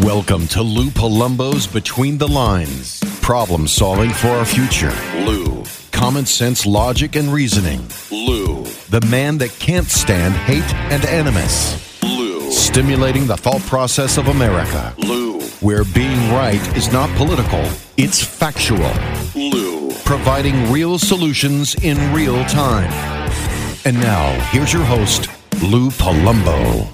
Welcome to Lou Palumbo's Between the Lines. Problem solving for our future. Lou. Common sense logic and reasoning. Lou. The man that can't stand hate and animus. Lou. Stimulating the thought process of America. Lou. Where being right is not political, it's factual. Lou. Providing real solutions in real time. And now, here's your host, Lou Palumbo.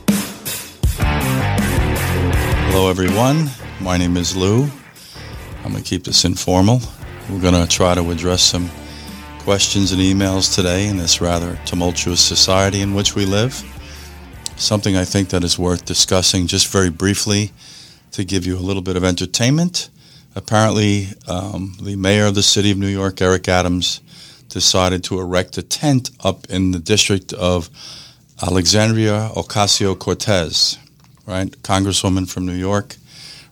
Hello, everyone. My name is Lou. I'm going to keep this informal. We're going to try to address some questions and emails today in this rather tumultuous society in which we live. Something I think that is worth discussing just very briefly to give you a little bit of entertainment. Apparently, um, the mayor of the city of New York, Eric Adams, decided to erect a tent up in the district of Alexandria Ocasio Cortez right? Congresswoman from New York,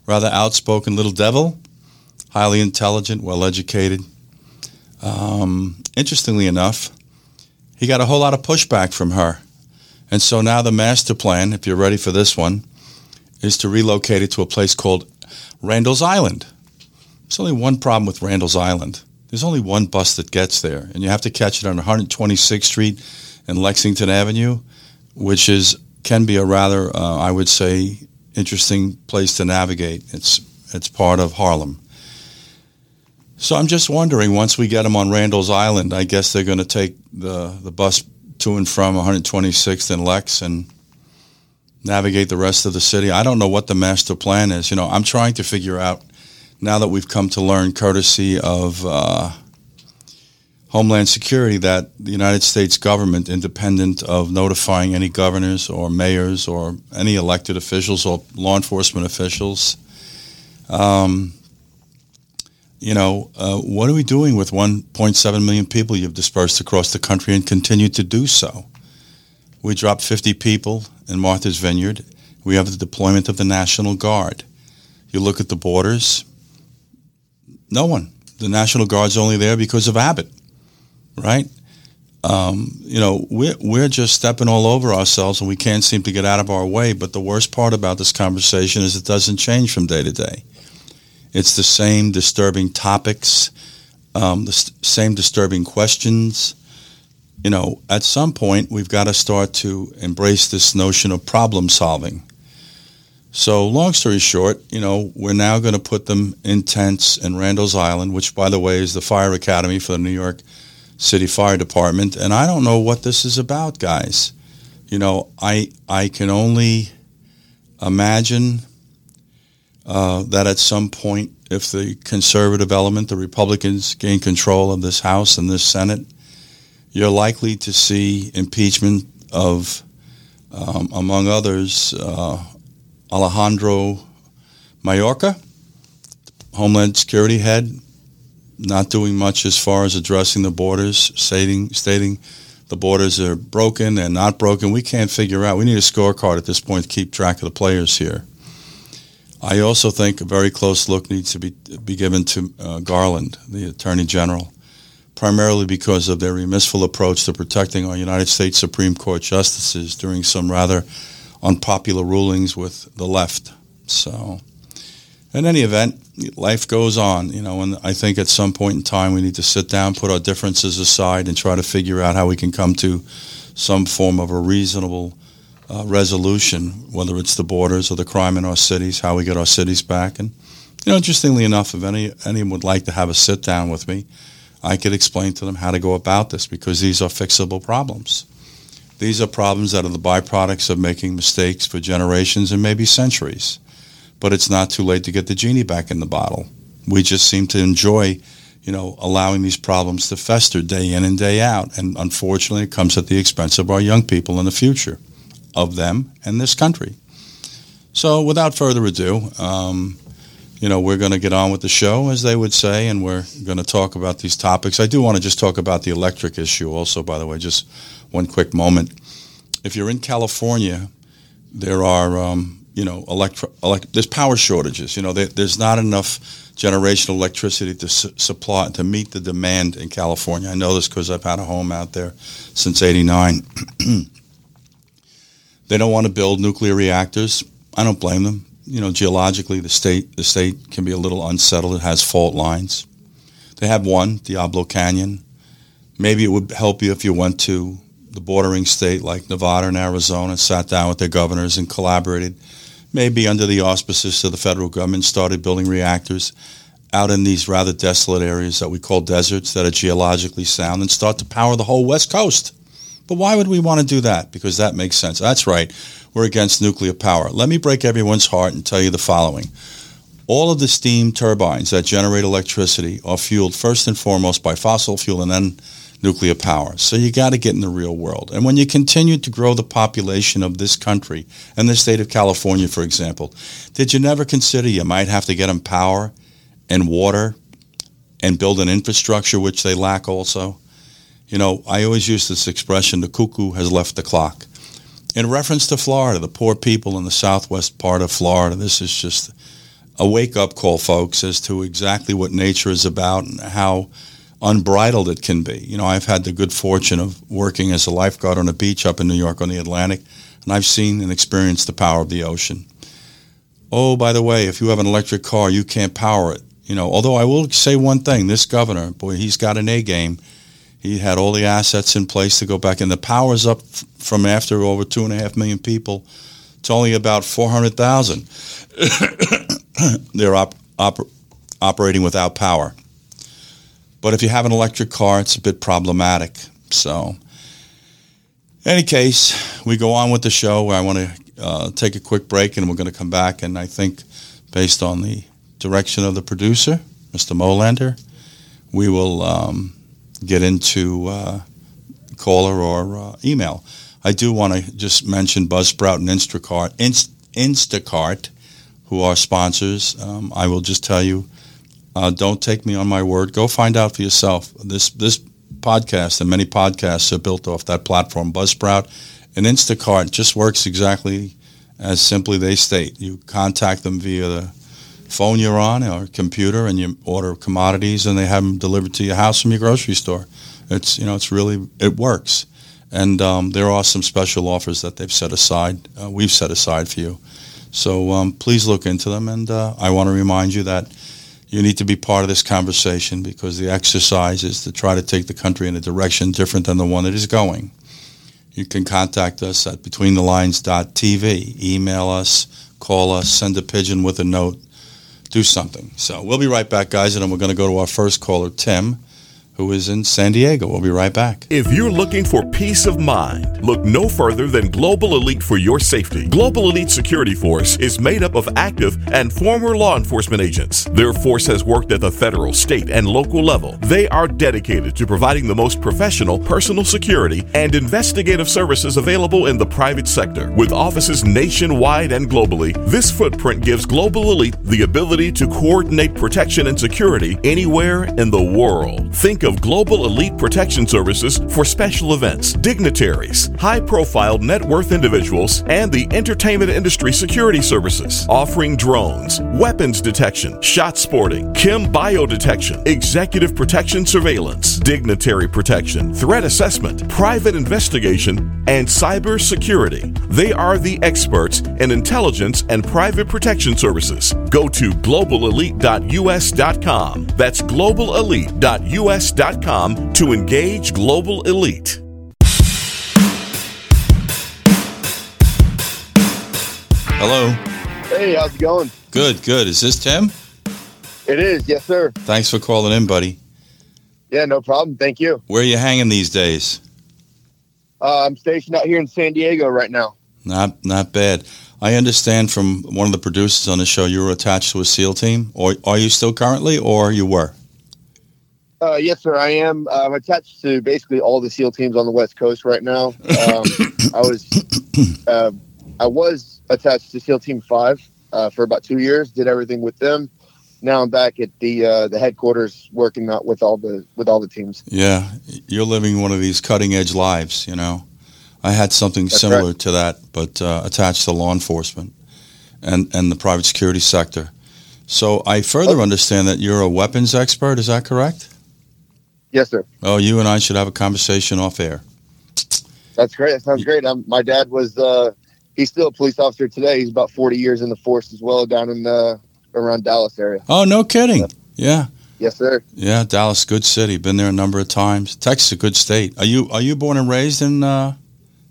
rather outspoken little devil, highly intelligent, well educated. Um, interestingly enough, he got a whole lot of pushback from her. And so now the master plan, if you're ready for this one, is to relocate it to a place called Randall's Island. There's only one problem with Randall's Island. There's only one bus that gets there, and you have to catch it on 126th Street and Lexington Avenue, which is can be a rather, uh, I would say, interesting place to navigate. It's it's part of Harlem. So I'm just wondering, once we get them on Randall's Island, I guess they're going to take the the bus to and from 126th and Lex and navigate the rest of the city. I don't know what the master plan is. You know, I'm trying to figure out now that we've come to learn, courtesy of. Uh, Homeland Security that the United States government, independent of notifying any governors or mayors or any elected officials or law enforcement officials, um, you know, uh, what are we doing with 1.7 million people you've dispersed across the country and continue to do so? We dropped 50 people in Martha's Vineyard. We have the deployment of the National Guard. You look at the borders, no one. The National Guard's only there because of Abbott right? Um, you know, we're, we're just stepping all over ourselves and we can't seem to get out of our way. But the worst part about this conversation is it doesn't change from day to day. It's the same disturbing topics, um, the st- same disturbing questions. You know, at some point, we've got to start to embrace this notion of problem solving. So, long story short, you know, we're now going to put them in tents in Randall's Island, which, by the way, is the fire academy for the New York City Fire Department, and I don't know what this is about, guys. You know, I I can only imagine uh, that at some point, if the conservative element, the Republicans, gain control of this House and this Senate, you're likely to see impeachment of, um, among others, uh, Alejandro Mayorkas, Homeland Security head, not doing much as far as addressing the borders, stating stating the borders are broken and not broken. We can't figure out. We need a scorecard at this point to keep track of the players here. I also think a very close look needs to be be given to uh, Garland, the Attorney General, primarily because of their remissful approach to protecting our United States Supreme Court justices during some rather unpopular rulings with the left. So in any event, life goes on, you know, and I think at some point in time we need to sit down, put our differences aside, and try to figure out how we can come to some form of a reasonable uh, resolution, whether it's the borders or the crime in our cities, how we get our cities back. And, you know, interestingly enough, if any anyone would like to have a sit down with me, I could explain to them how to go about this because these are fixable problems. These are problems that are the byproducts of making mistakes for generations and maybe centuries but it's not too late to get the genie back in the bottle. We just seem to enjoy, you know, allowing these problems to fester day in and day out. And unfortunately, it comes at the expense of our young people in the future, of them and this country. So without further ado, um, you know, we're going to get on with the show, as they would say, and we're going to talk about these topics. I do want to just talk about the electric issue also, by the way, just one quick moment. If you're in California, there are um, you know, electro, elect, there's power shortages. You know, there, there's not enough generational electricity to su- supply to meet the demand in California. I know this because I've had a home out there since '89. they don't want to build nuclear reactors. I don't blame them. you know, geologically, the state the state can be a little unsettled. It has fault lines. They have one, Diablo Canyon. Maybe it would help you if you went to the bordering state like Nevada and Arizona, sat down with their governors and collaborated, maybe under the auspices of the federal government, started building reactors out in these rather desolate areas that we call deserts that are geologically sound and start to power the whole West Coast. But why would we want to do that? Because that makes sense. That's right. We're against nuclear power. Let me break everyone's heart and tell you the following. All of the steam turbines that generate electricity are fueled first and foremost by fossil fuel and then nuclear power. So you got to get in the real world. And when you continue to grow the population of this country and the state of California, for example, did you never consider you might have to get them power and water and build an infrastructure which they lack also? You know, I always use this expression the cuckoo has left the clock. In reference to Florida, the poor people in the southwest part of Florida, this is just a wake up call, folks, as to exactly what nature is about and how unbridled it can be. You know, I've had the good fortune of working as a lifeguard on a beach up in New York on the Atlantic, and I've seen and experienced the power of the ocean. Oh, by the way, if you have an electric car, you can't power it. You know, although I will say one thing, this governor, boy, he's got an A game. He had all the assets in place to go back, and the power's up from after over two and a half million people to only about 400,000. They're op- op- operating without power. But if you have an electric car, it's a bit problematic. So, any case, we go on with the show. I want to uh, take a quick break, and we're going to come back. And I think, based on the direction of the producer, Mr. Molander, we will um, get into uh, caller or uh, email. I do want to just mention Buzzsprout and Instacart, Inst- Instacart, who are sponsors. Um, I will just tell you uh, don't take me on my word. Go find out for yourself. This this podcast and many podcasts are built off that platform. Buzzsprout and Instacart just works exactly as simply they state. You contact them via the phone you're on or computer, and you order commodities, and they have them delivered to your house from your grocery store. It's you know it's really it works, and um, there are some special offers that they've set aside. Uh, we've set aside for you. So um, please look into them, and uh, I want to remind you that you need to be part of this conversation because the exercise is to try to take the country in a direction different than the one it is going. You can contact us at betweenthelines.tv, email us, call us, send a pigeon with a note, do something. So we'll be right back, guys, and then we're going to go to our first caller, Tim who is in San Diego. We'll be right back. If you're looking for peace of mind, look no further than Global Elite for your safety. Global Elite Security Force is made up of active and former law enforcement agents. Their force has worked at the federal, state, and local level. They are dedicated to providing the most professional personal security and investigative services available in the private sector. With offices nationwide and globally, this footprint gives Global Elite the ability to coordinate protection and security anywhere in the world. Think of Global Elite Protection Services for special events, dignitaries, high profile net worth individuals, and the entertainment industry security services, offering drones, weapons detection, shot spotting, chem bio detection, executive protection surveillance, dignitary protection, threat assessment, private investigation, and cyber security. They are the experts in intelligence and private protection services. Go to globalelite.us.com. That's globalelite.us.com to engage Global Elite. Hello. Hey, how's it going? Good, good. Is this Tim? It is, yes, sir. Thanks for calling in, buddy. Yeah, no problem. Thank you. Where are you hanging these days? Uh, I'm stationed out here in San Diego right now. Not, not bad. I understand from one of the producers on the show you were attached to a SEAL team, or are you still currently, or you were? Uh, yes, sir. I am. I'm attached to basically all the SEAL teams on the West Coast right now. Um, I was, uh, I was attached to SEAL Team Five uh, for about two years. Did everything with them. Now I'm back at the uh, the headquarters, working out with all the with all the teams. Yeah, you're living one of these cutting edge lives. You know, I had something That's similar right. to that, but uh, attached to law enforcement and and the private security sector. So I further Oh. understand that you're a weapons expert. Is that correct? Yes, sir. Oh, you and I should have a conversation off air. That's great. That sounds great. Um, my dad was uh, he's still a police officer today. He's about 40 years in the force as well, down in the around Dallas area. Oh, no kidding. Yeah. Yes, sir. Yeah, Dallas, good city. Been there a number of times. Texas, a good state. Are you are you born and raised in uh,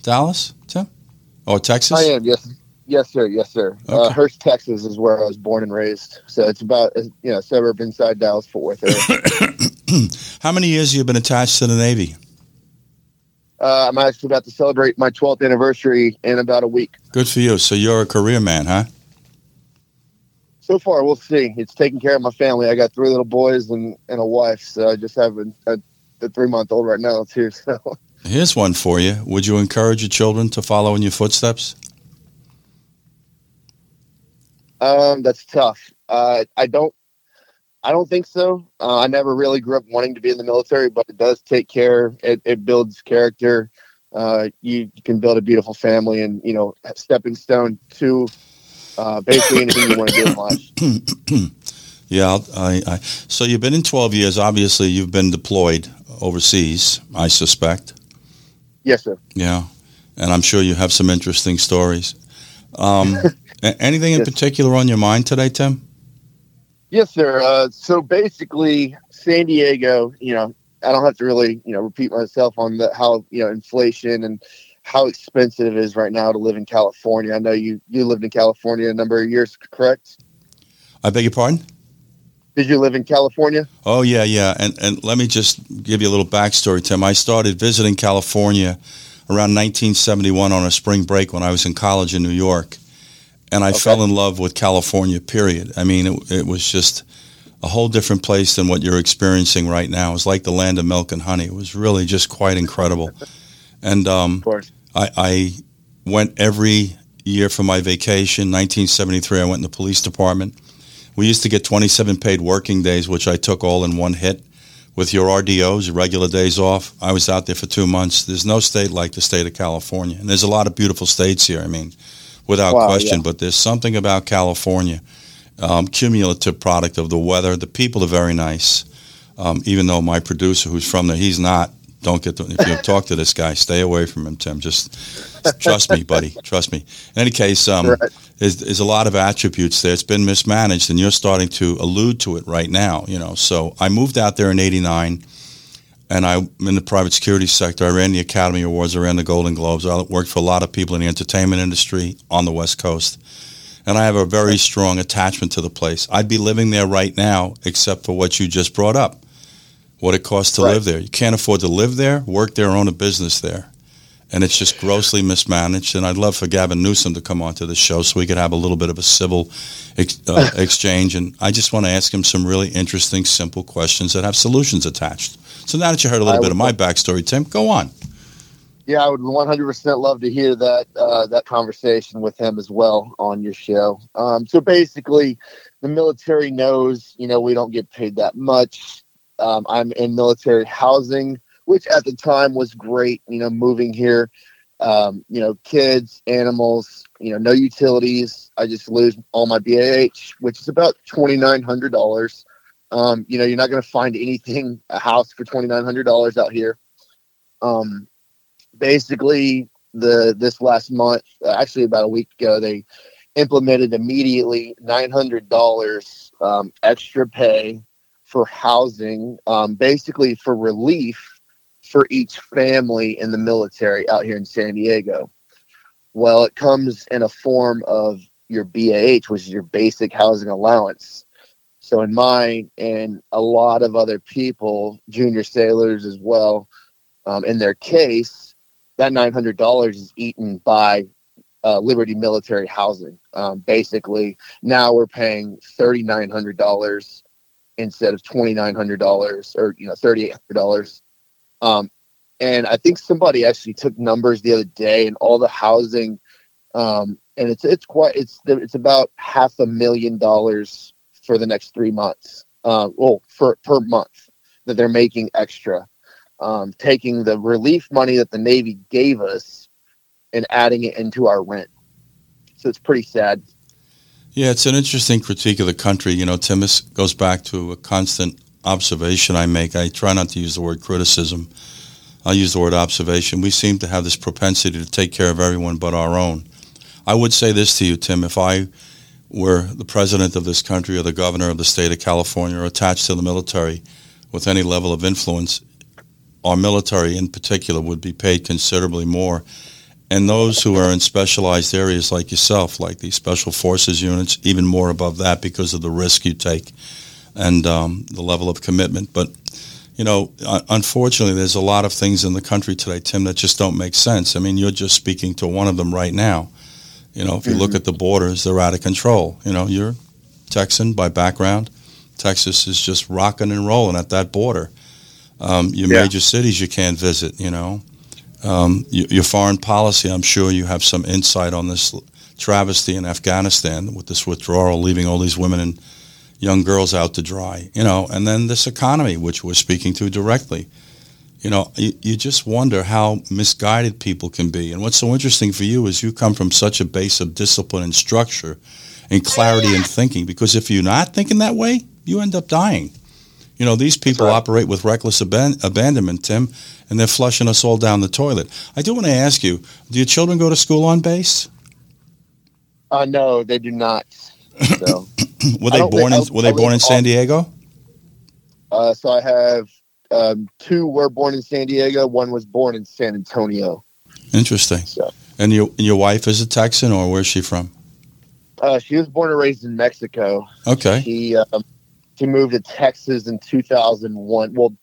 Dallas, Tim? Or Texas? I am. Yes, yes, sir. Yes, sir. Uh, Okay. Hurst, Texas, is where I was born and raised. So it's about uh, you know suburb inside Dallas, Fort Worth area. How many years have you been attached to the Navy? uh, I'm actually about to celebrate my 12th anniversary in about a week. Good for you. So you're a career man, huh? So far, we'll see. It's taking care of my family. I got three little boys and, and a wife. So I just have a, a, a three month old right now too. So Here's one for you. Would you encourage your children to follow in your footsteps? Um, that's tough. Uh, I don't, I don't think so. Uh, I never really grew up wanting to be in the military, but it does take care. It, it builds character. Uh, you, you can build a beautiful family, and you know, a stepping stone to uh, basically anything you want to do in life. Yeah, I, I. So you've been in 12 years. Obviously, you've been deployed overseas. I suspect. Yes, sir. Yeah, and I'm sure you have some interesting stories. Um, a- anything in Yes. particular on your mind today, Tim? Yes, sir. Uh, so basically, San Diego, you know, I don't have to really, you know, repeat myself on the how you know inflation and how expensive it is right now to live in California. I know you you lived in California a number of years, correct? I beg your pardon? Did you live in California? Oh yeah, yeah. And and let me just give you a little backstory, Tim. I started visiting California around 1971 on a spring break when I was in college in New York, and I Okay. fell in love with California. Period. I mean, it, it was just a whole different place than what you're experiencing right now. It was like the land of milk and honey. It was really just quite incredible. And um, Of course. I, I went every year for my vacation. 1973, I went in the police department. We used to get 27 paid working days, which I took all in one hit. With your RDOs, your regular days off, I was out there for two months. There's no state like the state of California. And there's a lot of beautiful states here, I mean, without Wow, question. yeah. But there's something about California, um, cumulative product of the weather. The people are very nice. Um, even though my producer, who's from there, he's not. Don't get to, if you talk to this guy, stay away from him, Tim. Just trust me, buddy. Trust me. In any case, um, Right. there's, there's a lot of attributes there. It's been mismanaged, and you're starting to allude to it right now. You know, so I moved out there in '89, and I'm in the private security sector. I ran the Academy Awards, I ran the Golden Globes. I worked for a lot of people in the entertainment industry on the West Coast, and I have a very strong attachment to the place. I'd be living there right now, except for what you just brought up, what it costs to Right. live there. You can't afford to live there, work there, own a business there and it's just grossly mismanaged. And I'd love for Gavin Newsom to come onto the show so we could have a little bit of a civil ex- uh, exchange. And I just want to ask him some really interesting, simple questions that have solutions attached. So now that you heard a little I bit of my backstory, Tim, go on. Yeah, I would 100% love to hear that uh, that conversation with him as well on your show. Um, so basically, the military knows, you know, we don't get paid that much. Um, I'm in military housing, which at the time was great. You know, moving here, um, you know, kids, animals, you know, no utilities. I just lose all my BAH, which is about twenty nine hundred dollars. Um, you know, you're not going to find anything a house for twenty nine hundred dollars out here. Um, basically the this last month actually about a week ago they implemented immediately $900 um, extra pay for housing um, basically for relief for each family in the military out here in san diego well it comes in a form of your bah which is your basic housing allowance so in mine and a lot of other people junior sailors as well um, in their case that nine hundred dollars is eaten by uh, Liberty Military Housing. Um, basically, now we're paying thirty nine hundred dollars instead of twenty nine hundred dollars, or you know thirty eight hundred dollars. Um, and I think somebody actually took numbers the other day, and all the housing, um, and it's it's quite it's it's about half a million dollars for the next three months. Uh, well, for per month that they're making extra um, taking the relief money that the Navy gave us and adding it into our rent. So it's pretty sad. Yeah, it's an interesting critique of the country. You know, Tim, this goes back to a constant observation I make. I try not to use the word criticism. I'll use the word observation. We seem to have this propensity to take care of everyone but our own. I would say this to you, Tim. If I were the president of this country or the governor of the state of California or attached to the military with any level of influence, our military in particular would be paid considerably more. And those who are in specialized areas like yourself, like these special forces units, even more above that because of the risk you take and um, the level of commitment. But you know, unfortunately, there's a lot of things in the country today, Tim, that just don't make sense. I mean, you're just speaking to one of them right now. You know, if you mm-hmm. look at the borders, they're out of control. You know, you're Texan by background. Texas is just rocking and rolling at that border. Um, your yeah. major cities you can't visit. You know, um, your, your foreign policy. I'm sure you have some insight on this travesty in Afghanistan with this withdrawal, leaving all these women and young girls out to dry. You know, and then this economy, which we're speaking to directly you know, you, you, just wonder how misguided people can be. And what's so interesting for you is you come from such a base of discipline and structure and clarity in thinking. Because if you're not thinking that way, you end up dying. You know, these people right. operate with reckless aban- abandonment, Tim, and they're flushing us all down the toilet. I do want to ask you: Do your children go to school on base? Uh, no, they do not. So. were they born in Were they born in San Diego? Uh, so I have um, two were born in San Diego. One was born in San Antonio. Interesting. So, and your and your wife is a Texan, or where's she from? Uh, she was born and raised in Mexico. Okay. She um, she moved to Texas in 2001. Well,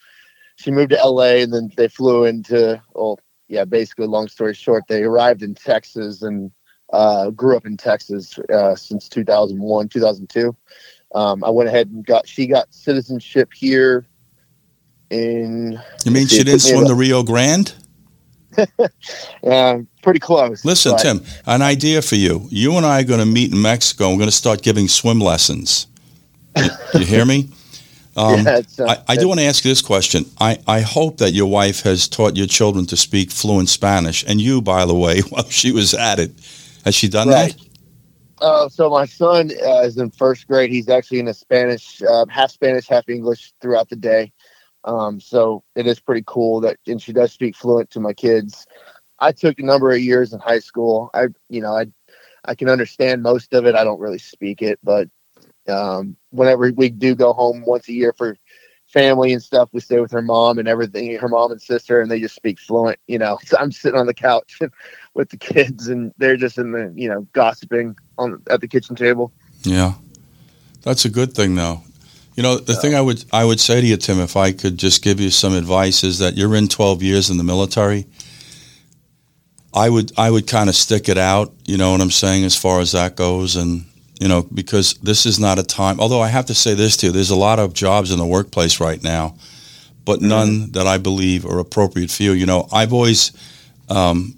she moved to LA, and then they flew into. Well, yeah. Basically, long story short, they arrived in Texas and uh, grew up in Texas uh, since 2001, 2002. Um, I went ahead and got she got citizenship here in. You mean she didn't swim the Rio Grande? uh, pretty close. Listen, but. Tim, an idea for you. You and I are going to meet in Mexico. We're going to start giving swim lessons. You, you hear me? Um, yeah, I, I, do want to ask you this question. I, I hope that your wife has taught your children to speak fluent Spanish, and you, by the way, while she was at it. Has she done right. that? Uh, so my son uh, is in first grade. He's actually in a Spanish, uh, half Spanish, half English throughout the day. Um, so it is pretty cool that, and she does speak fluent to my kids. I took a number of years in high school. I, you know, I, I can understand most of it. I don't really speak it, but um, whenever we do go home once a year for family and stuff, we stay with her mom and everything, her mom and sister, and they just speak fluent. You know, so I'm sitting on the couch with the kids, and they're just in the, you know, gossiping on at the kitchen table. Yeah, that's a good thing, though. You know, the thing I would I would say to you, Tim, if I could just give you some advice, is that you're in 12 years in the military. I would I would kind of stick it out. You know what I'm saying, as far as that goes, and you know, because this is not a time. Although I have to say this to you, there's a lot of jobs in the workplace right now, but mm-hmm. none that I believe are appropriate for you. You know, I've always um,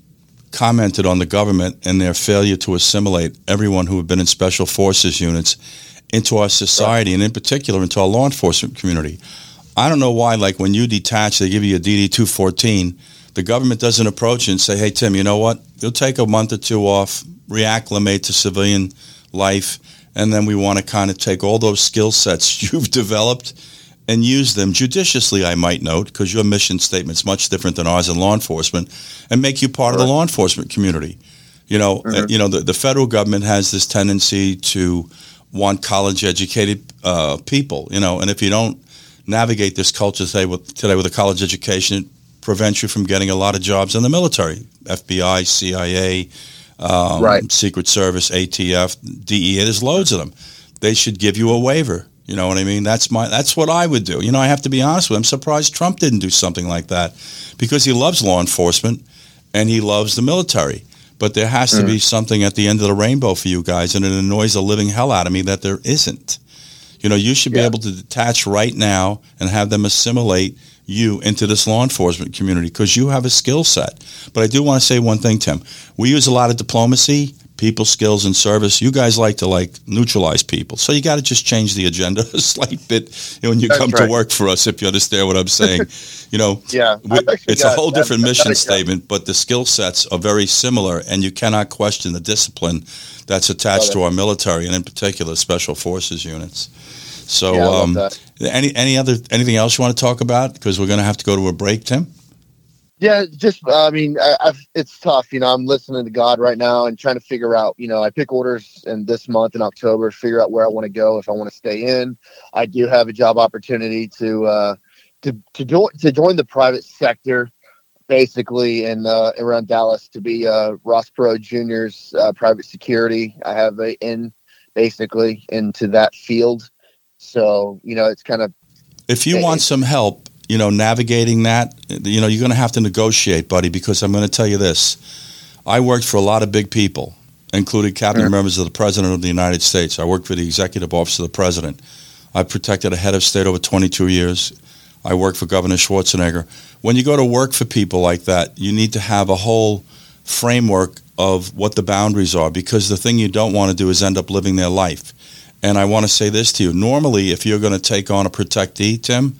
commented on the government and their failure to assimilate everyone who have been in special forces units into our society and in particular into our law enforcement community. I don't know why, like when you detach, they give you a DD 214. The government doesn't approach you and say, hey, Tim, you know what? You'll take a month or two off, reacclimate to civilian life, and then we want to kind of take all those skill sets you've developed and use them judiciously, I might note, because your mission statement's much different than ours in law enforcement, and make you part right. of the law enforcement community. You know, mm-hmm. you know, the, the federal government has this tendency to want college educated uh, people, you know, and if you don't navigate this culture today with, today with a college education, it prevents you from getting a lot of jobs in the military, FBI, CIA, um, right. Secret Service, ATF, DEA. There's loads of them. They should give you a waiver. You know what I mean? That's my. That's what I would do. You know, I have to be honest with. You. I'm surprised Trump didn't do something like that, because he loves law enforcement and he loves the military. But there has to mm. be something at the end of the rainbow for you guys, and it annoys the living hell out of me that there isn't. You know, you should be yeah. able to detach right now and have them assimilate you into this law enforcement community because you have a skill set. But I do want to say one thing, Tim. We use a lot of diplomacy people skills and service. You guys like to like neutralize people, so you got to just change the agenda a slight bit when you That's come right. to work for us. If you understand what I'm saying, you know, yeah, it's got, a whole different mission statement, but the skill sets are very similar, and you cannot question the discipline that's attached to our military, and in particular, special forces units. So, yeah, um, any any other anything else you want to talk about? Because we're going to have to go to a break, Tim. Yeah, just I mean, I, I've, it's tough. You know, I'm listening to God right now and trying to figure out. You know, I pick orders in this month in October, figure out where I want to go if I want to stay in. I do have a job opportunity to uh, to to join to join the private sector, basically in uh, around Dallas to be uh, Ross Perot Jr.'s uh, private security. I have a in basically into that field. So you know, it's kind of If you It- want some help, you know, navigating that, you know, you're going to have to negotiate, buddy, because I'm going to tell you this. I worked for a lot of big people, including cabinet Sure. members of the President of the United States. I worked for the Executive Office of the President. I protected a head of state over 22 years. I worked for Governor Schwarzenegger. When you go to work for people like that, you need to have a whole framework of what the boundaries are because the thing you don't want to do is end up living their life. And I want to say this to you. Normally, if you're going to take on a protectee, Tim,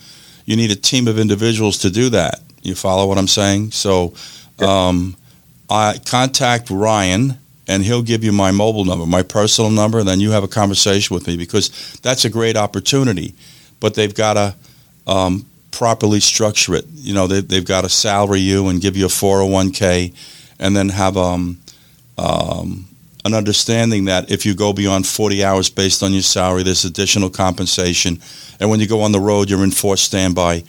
you need a team of individuals to do that. You follow what I'm saying? So, um, I contact Ryan, and he'll give you my mobile number, my personal number, and then you have a conversation with me because that's a great opportunity. But they've got to um, properly structure it. You know, they, they've got to salary you and give you a 401k, and then have um, um, an understanding that if you go beyond 40 hours based on your salary, there's additional compensation. And when you go on the road, you're in forced standby.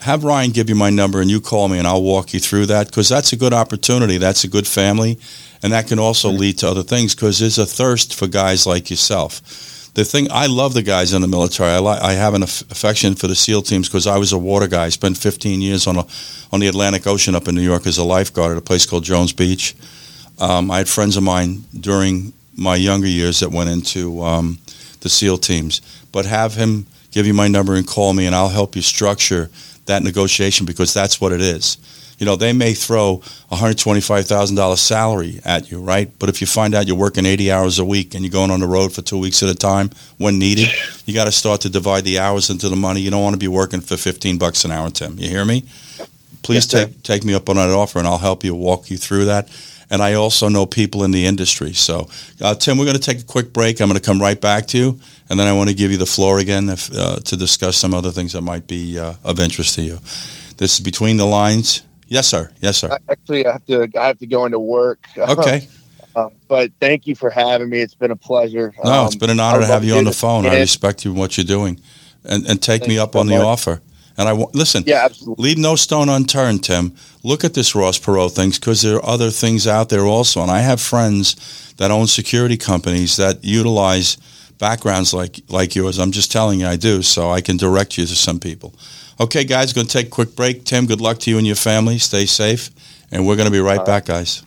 Have Ryan give you my number and you call me and I'll walk you through that because that's a good opportunity. That's a good family. And that can also lead to other things because there's a thirst for guys like yourself. The thing, I love the guys in the military. I, li- I have an aff- affection for the SEAL teams because I was a water guy. I spent 15 years on, a, on the Atlantic Ocean up in New York as a lifeguard at a place called Jones Beach. Um, I had friends of mine during my younger years that went into um, the SEAL teams. But have him give you my number and call me, and I'll help you structure that negotiation because that's what it is. You know, they may throw a $125,000 salary at you, right? But if you find out you're working 80 hours a week and you're going on the road for two weeks at a time when needed, you got to start to divide the hours into the money. You don't want to be working for 15 bucks an hour, Tim. You hear me? Please Yes, sir. take take me up on that offer, and I'll help you walk you through that. And I also know people in the industry. So, uh, Tim, we're going to take a quick break. I'm going to come right back to you, and then I want to give you the floor again if, uh, to discuss some other things that might be uh, of interest to you. This is between the lines. Yes, sir. Yes, sir. Actually I have to I have to go into work. Okay. Uh, but thank you for having me. It's been a pleasure. No, Um, it's been an honor to have you on the phone. I respect you and what you're doing, and and take Thank me up so on the much. offer. And I listen. Yeah, absolutely. Leave no stone unturned, Tim. Look at this Ross Perot things because there are other things out there also. And I have friends that own security companies that utilize backgrounds like like yours. I'm just telling you, I do. So I can direct you to some people. Okay, guys, going to take a quick break. Tim, good luck to you and your family. Stay safe, and we're going to be right All back, guys.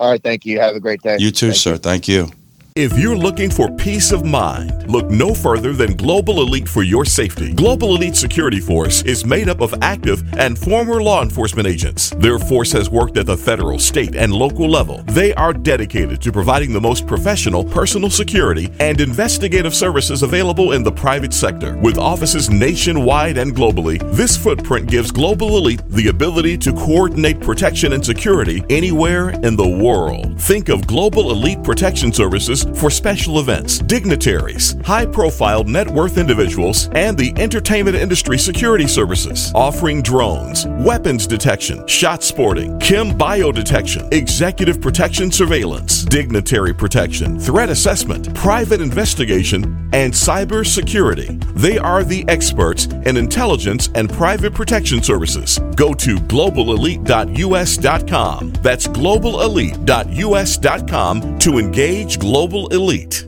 All right, thank you. Have a great day. You too, Thank sir. Thank you. If you're looking for peace of mind, look no further than Global Elite for your safety. Global Elite Security Force is made up of active and former law enforcement agents. Their force has worked at the federal, state, and local level. They are dedicated to providing the most professional personal security and investigative services available in the private sector. With offices nationwide and globally, this footprint gives Global Elite the ability to coordinate protection and security anywhere in the world. Think of Global Elite Protection Services for special events, dignitaries, high profile net worth individuals, and the entertainment industry security services, offering drones, weapons detection, shot spotting, chem bio detection, executive protection surveillance, dignitary protection, threat assessment, private investigation, and cyber security. They are the experts in intelligence and private protection services. Go to globalelite.us.com. That's globalelite.us.com to engage Global Elite.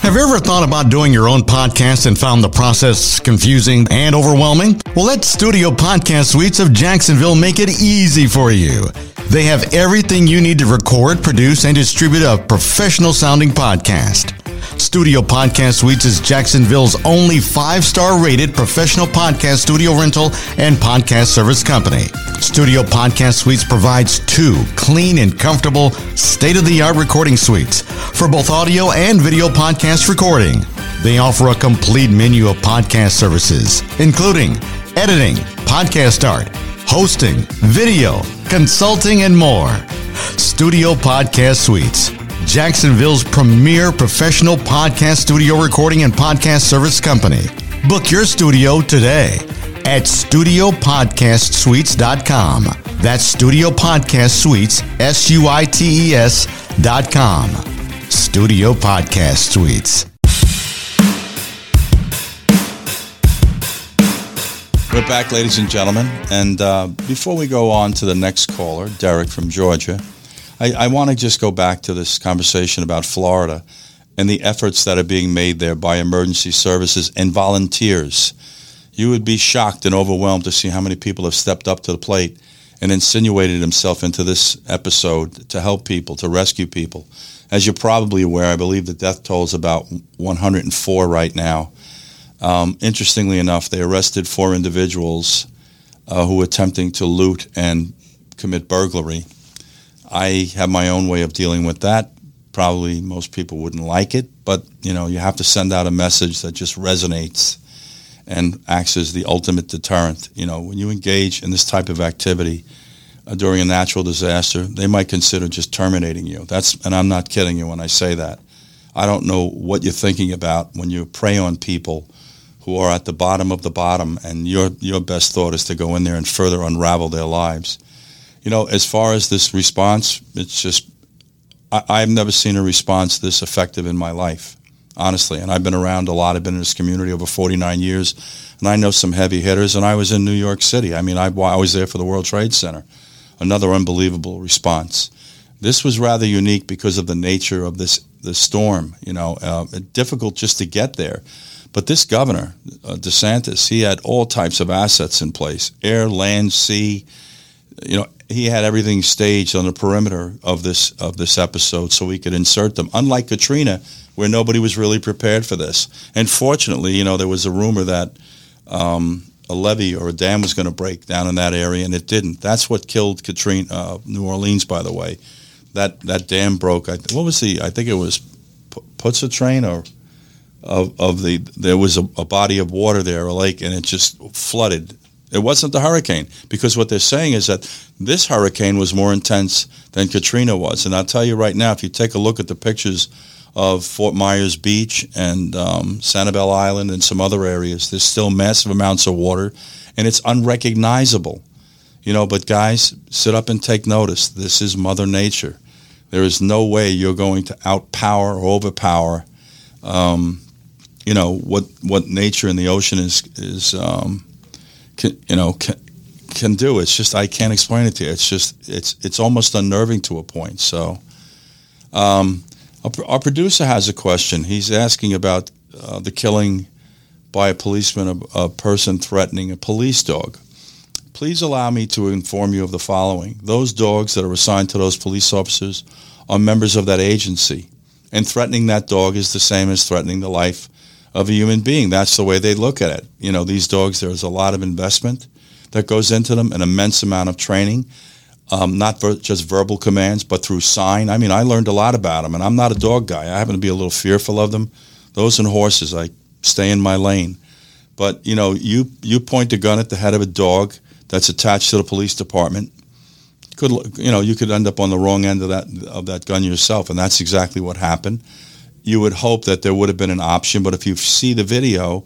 Have you ever thought about doing your own podcast and found the process confusing and overwhelming? Well, let Studio Podcast Suites of Jacksonville make it easy for you. They have everything you need to record, produce, and distribute a professional sounding podcast. Studio Podcast Suites is Jacksonville's only five star rated professional podcast studio rental and podcast service company. Studio Podcast Suites provides two clean and comfortable, state of the art recording suites for both audio and video podcast recording. They offer a complete menu of podcast services, including editing, podcast art, hosting, video, consulting, and more. Studio Podcast Suites. Jacksonville's premier professional podcast studio recording and podcast service company. Book your studio today at studiopodcastsuites.com. That's Studio Podcast Suites, S U I T E S dot com. Studio Podcast Suites. We're back, ladies and gentlemen. And uh, before we go on to the next caller, Derek from Georgia, I, I want to just go back to this conversation about Florida and the efforts that are being made there by emergency services and volunteers. You would be shocked and overwhelmed to see how many people have stepped up to the plate and insinuated himself into this episode to help people, to rescue people. As you're probably aware, I believe the death toll is about 104 right now. Um, interestingly enough, they arrested four individuals uh, who were attempting to loot and commit burglary. I have my own way of dealing with that. Probably most people wouldn't like it, but you know you have to send out a message that just resonates and acts as the ultimate deterrent. You know, when you engage in this type of activity uh, during a natural disaster, they might consider just terminating you. That's and I'm not kidding you when I say that. I don't know what you're thinking about when you prey on people who are at the bottom of the bottom, and your your best thought is to go in there and further unravel their lives. You know, as far as this response, it's just I, I've never seen a response this effective in my life, honestly. And I've been around a lot. I've been in this community over 49 years, and I know some heavy hitters. And I was in New York City. I mean, I, I was there for the World Trade Center. Another unbelievable response. This was rather unique because of the nature of this the storm. You know, uh, difficult just to get there. But this governor, uh, DeSantis, he had all types of assets in place air, land, sea. You know, he had everything staged on the perimeter of this of this episode so he could insert them. Unlike Katrina, where nobody was really prepared for this. And fortunately, you know, there was a rumor that um, a levee or a dam was going to break down in that area, and it didn't. That's what killed Katrina, uh, New Orleans, by the way. That that dam broke. I, what was the? I think it was P- train or of, of the there was a, a, body of water there, a lake, and it just flooded. It wasn't the hurricane because what they're saying is that this hurricane was more intense than Katrina was. And I'll tell you right now, if you take a look at the pictures of Fort Myers Beach and um, Sanibel Island and some other areas, there's still massive amounts of water, and it's unrecognizable. You know, but guys, sit up and take notice. This is Mother Nature. There is no way you're going to outpower or overpower um, you know what what nature in the ocean is is um, can, you know can, can do. It's just I can't explain it to you. It's just it's it's almost unnerving to a point. So, um, our, producer has a question. He's asking about uh, the killing by a policeman of a person threatening a police dog. Please allow me to inform you of the following: those dogs that are assigned to those police officers are members of that agency, and threatening that dog is the same as threatening the life of a human being. That's the way they look at it. You know, these dogs, there's a lot of investment that goes into them, an immense amount of training, um, not just verbal commands, but through sign. I mean, I learned a lot about them, and I'm not a dog guy. I happen to be a little fearful of them. Those and horses, I stay in my lane. But you know, you you point a gun at the head of a dog that's attached to the police department. Could you know you could end up on the wrong end of that of that gun yourself, and that's exactly what happened you would hope that there would have been an option. But if you see the video,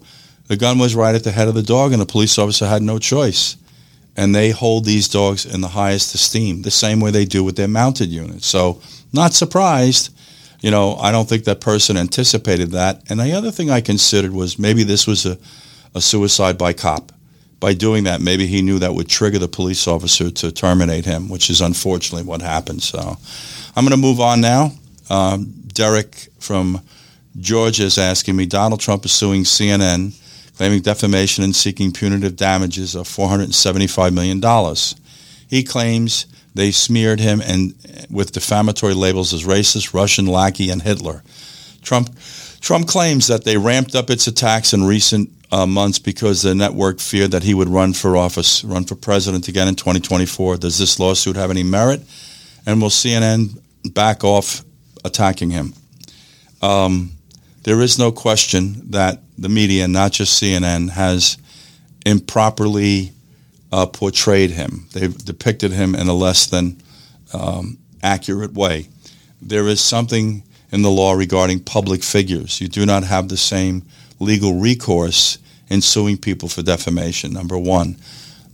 the gun was right at the head of the dog, and the police officer had no choice. And they hold these dogs in the highest esteem, the same way they do with their mounted units. So, not surprised. You know, I don't think that person anticipated that. And the other thing I considered was maybe this was a, a suicide by cop. By doing that, maybe he knew that would trigger the police officer to terminate him, which is unfortunately what happened. So, I'm going to move on now. Um, Derek from Georgia is asking me Donald Trump is suing CNN, claiming defamation and seeking punitive damages of $475 million. He claims they smeared him and with defamatory labels as racist, Russian, lackey, and Hitler. Trump Trump claims that they ramped up its attacks in recent uh, months because the network feared that he would run for office, run for president again in 2024. Does this lawsuit have any merit? And will CNN back off attacking him. Um, there is no question that the media, not just CNN, has improperly uh, portrayed him. They've depicted him in a less than um, accurate way. There is something in the law regarding public figures. You do not have the same legal recourse in suing people for defamation. Number one.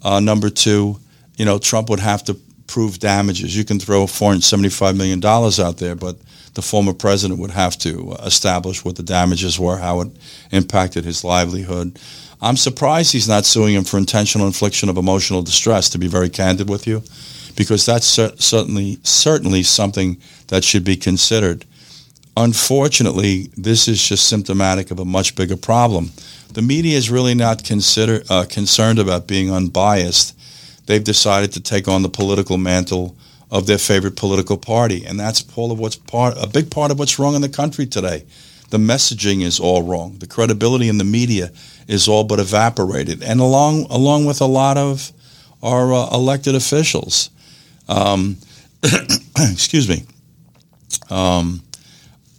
Uh, number two, you know, Trump would have to prove damages. You can throw $475 million out there, but the former president would have to establish what the damages were, how it impacted his livelihood. I'm surprised he's not suing him for intentional infliction of emotional distress, to be very candid with you, because that's cer- certainly certainly something that should be considered. Unfortunately, this is just symptomatic of a much bigger problem. The media is really not consider, uh, concerned about being unbiased. They've decided to take on the political mantle of their favorite political party, and that's part of what's part a big part of what's wrong in the country today. The messaging is all wrong. The credibility in the media is all but evaporated, and along along with a lot of our uh, elected officials. Um, excuse me. Um,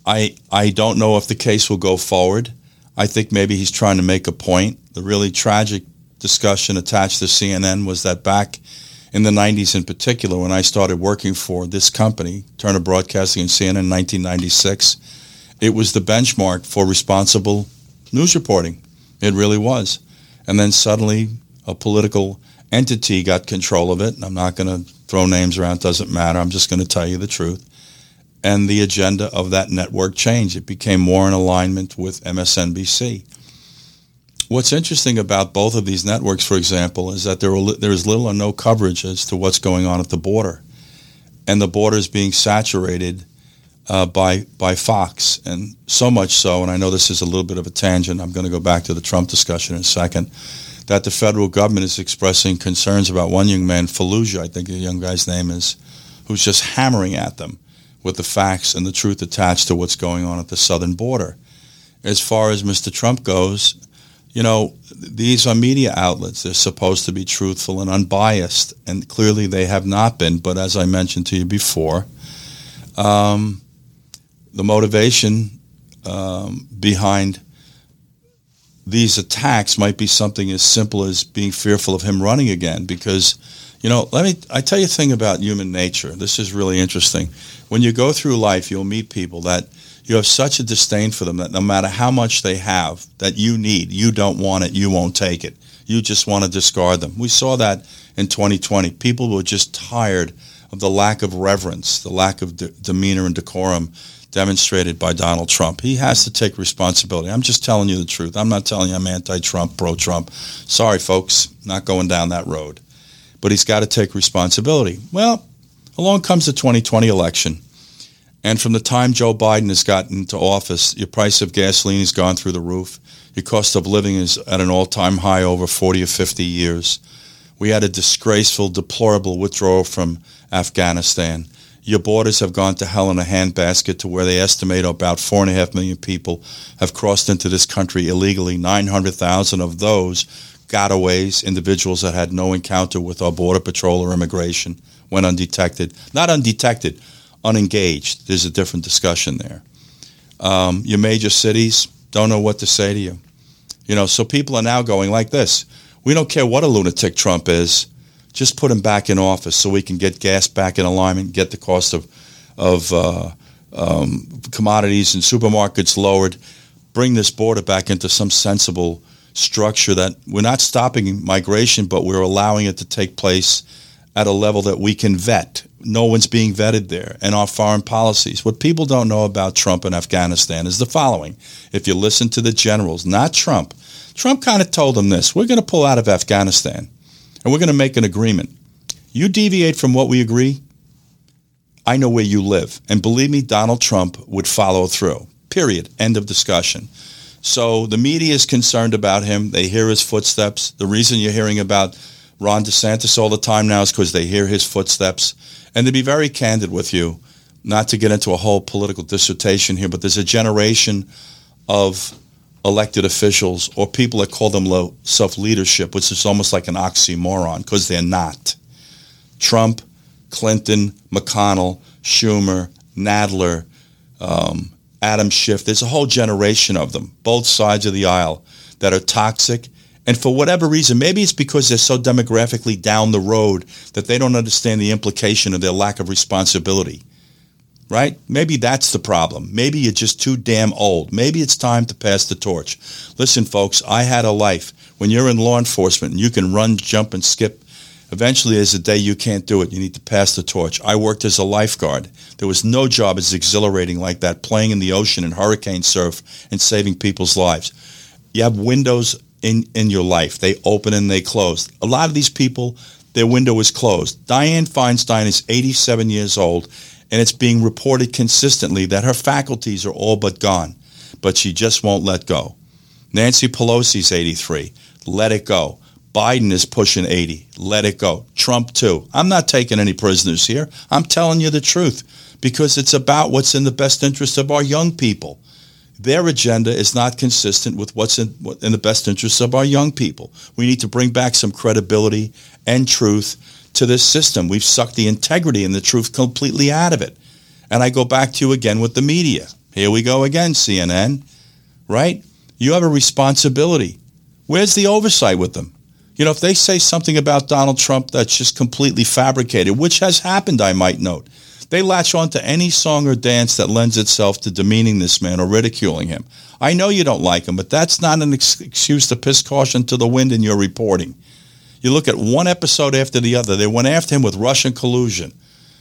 I I don't know if the case will go forward. I think maybe he's trying to make a point. The really tragic discussion attached to CNN was that back in the 90s in particular, when I started working for this company, Turner Broadcasting and CNN in 1996, it was the benchmark for responsible news reporting. It really was. And then suddenly a political entity got control of it. I'm not going to throw names around, doesn't matter. I'm just going to tell you the truth. And the agenda of that network changed. It became more in alignment with MSNBC. What's interesting about both of these networks, for example, is that there, there is little or no coverage as to what's going on at the border. And the border is being saturated uh, by by Fox, and so much so. And I know this is a little bit of a tangent. I'm going to go back to the Trump discussion in a second. That the federal government is expressing concerns about one young man, Fallujah, I think the young guy's name is, who's just hammering at them with the facts and the truth attached to what's going on at the southern border. As far as Mr. Trump goes, you know, these are media outlets. They're supposed to be truthful and unbiased, and clearly they have not been. But as I mentioned to you before, um, the motivation um, behind these attacks might be something as simple as being fearful of him running again. Because, you know, let me I tell you a thing about human nature. This is really interesting. When you go through life, you'll meet people that you have such a disdain for them that no matter how much they have that you need, you don't want it, you won't take it. You just want to discard them. We saw that in 2020. People were just tired of the lack of reverence, the lack of de- demeanor and decorum demonstrated by Donald Trump. He has to take responsibility. I'm just telling you the truth. I'm not telling you I'm anti-Trump, pro-Trump. Sorry, folks, not going down that road. But he's got to take responsibility. Well, along comes the 2020 election. And from the time Joe Biden has gotten into office, your price of gasoline has gone through the roof. Your cost of living is at an all-time high over 40 or 50 years. We had a disgraceful, deplorable withdrawal from Afghanistan. Your borders have gone to hell in a handbasket to where they estimate about four and a half million people have crossed into this country illegally. 900,000 of those gotaways, individuals that had no encounter with our border patrol or immigration, went undetected. Not undetected, unengaged. There's a different discussion there. Um, your major cities don't know what to say to you. You know, so people are now going like this. We don't care what a lunatic Trump is just put him back in office so we can get gas back in alignment, get the cost of of uh, um, commodities and supermarkets lowered, bring this border back into some sensible structure that we're not stopping migration, but we're allowing it to take place at a level that we can vet. No one's being vetted there. And our foreign policies. What people don't know about Trump and Afghanistan is the following. If you listen to the generals, not Trump, Trump kind of told them this we're going to pull out of Afghanistan and we're going to make an agreement. You deviate from what we agree, I know where you live. And believe me, Donald Trump would follow through. Period. End of discussion. So the media is concerned about him. They hear his footsteps. The reason you're hearing about Ron DeSantis all the time now is because they hear his footsteps. And to be very candid with you, not to get into a whole political dissertation here, but there's a generation of elected officials or people that call themselves leadership, which is almost like an oxymoron because they're not. Trump, Clinton, McConnell, Schumer, Nadler, um, Adam Schiff. There's a whole generation of them, both sides of the aisle, that are toxic. And for whatever reason, maybe it's because they're so demographically down the road that they don't understand the implication of their lack of responsibility. right? Maybe that's the problem. Maybe you're just too damn old. Maybe it's time to pass the torch. Listen, folks, I had a life. When you're in law enforcement and you can run, jump, and skip, eventually there's a day you can't do it. You need to pass the torch. I worked as a lifeguard. There was no job as exhilarating like that, playing in the ocean in hurricane surf and saving people's lives. You have windows in, in your life. They open and they close. A lot of these people, their window is closed. Dianne Feinstein is 87 years old, and it's being reported consistently that her faculties are all but gone, but she just won't let go. Nancy Pelosi's 83. Let it go. Biden is pushing 80. Let it go. Trump, too. I'm not taking any prisoners here. I'm telling you the truth because it's about what's in the best interest of our young people their agenda is not consistent with what's in, in the best interests of our young people. We need to bring back some credibility and truth to this system. We've sucked the integrity and the truth completely out of it. And I go back to you again with the media. Here we go again, CNN, right? You have a responsibility. Where's the oversight with them? You know, if they say something about Donald Trump that's just completely fabricated, which has happened, I might note, they latch on to any song or dance that lends itself to demeaning this man or ridiculing him. I know you don't like him, but that's not an ex- excuse to piss caution to the wind in your reporting. You look at one episode after the other. They went after him with Russian collusion.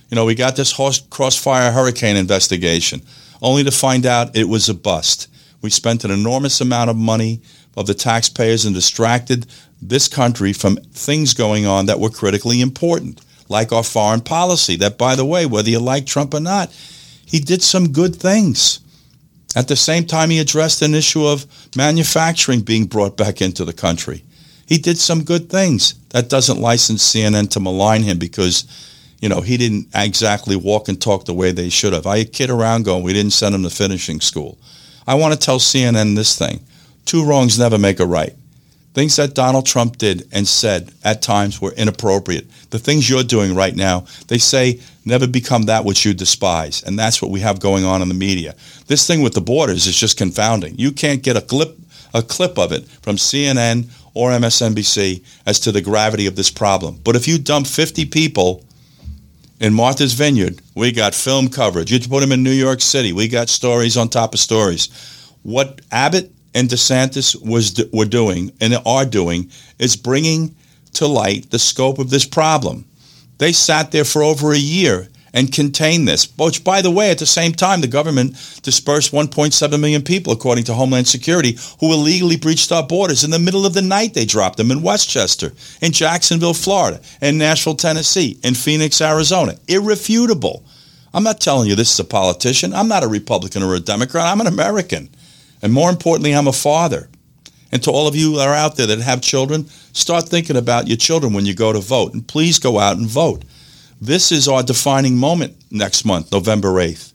You know, we got this crossfire hurricane investigation, only to find out it was a bust. We spent an enormous amount of money of the taxpayers and distracted this country from things going on that were critically important like our foreign policy. That, by the way, whether you like Trump or not, he did some good things. At the same time, he addressed an issue of manufacturing being brought back into the country. He did some good things. That doesn't license CNN to malign him because, you know, he didn't exactly walk and talk the way they should have. I kid around going, we didn't send him to finishing school. I want to tell CNN this thing. Two wrongs never make a right. Things that Donald Trump did and said at times were inappropriate. The things you're doing right now, they say never become that which you despise. And that's what we have going on in the media. This thing with the borders is just confounding. You can't get a clip, a clip of it from CNN or MSNBC as to the gravity of this problem. But if you dump 50 people in Martha's Vineyard, we got film coverage. You put them in New York City, we got stories on top of stories. What Abbott and DeSantis was were doing and are doing is bringing to light the scope of this problem. They sat there for over a year and contained this. Which, by the way, at the same time, the government dispersed 1.7 million people, according to Homeland Security, who illegally breached our borders. In the middle of the night, they dropped them in Westchester, in Jacksonville, Florida, in Nashville, Tennessee, in Phoenix, Arizona. Irrefutable. I'm not telling you this is a politician. I'm not a Republican or a Democrat. I'm an American. And more importantly, I'm a father. And to all of you that are out there that have children, start thinking about your children when you go to vote. And please go out and vote. This is our defining moment next month, November 8th.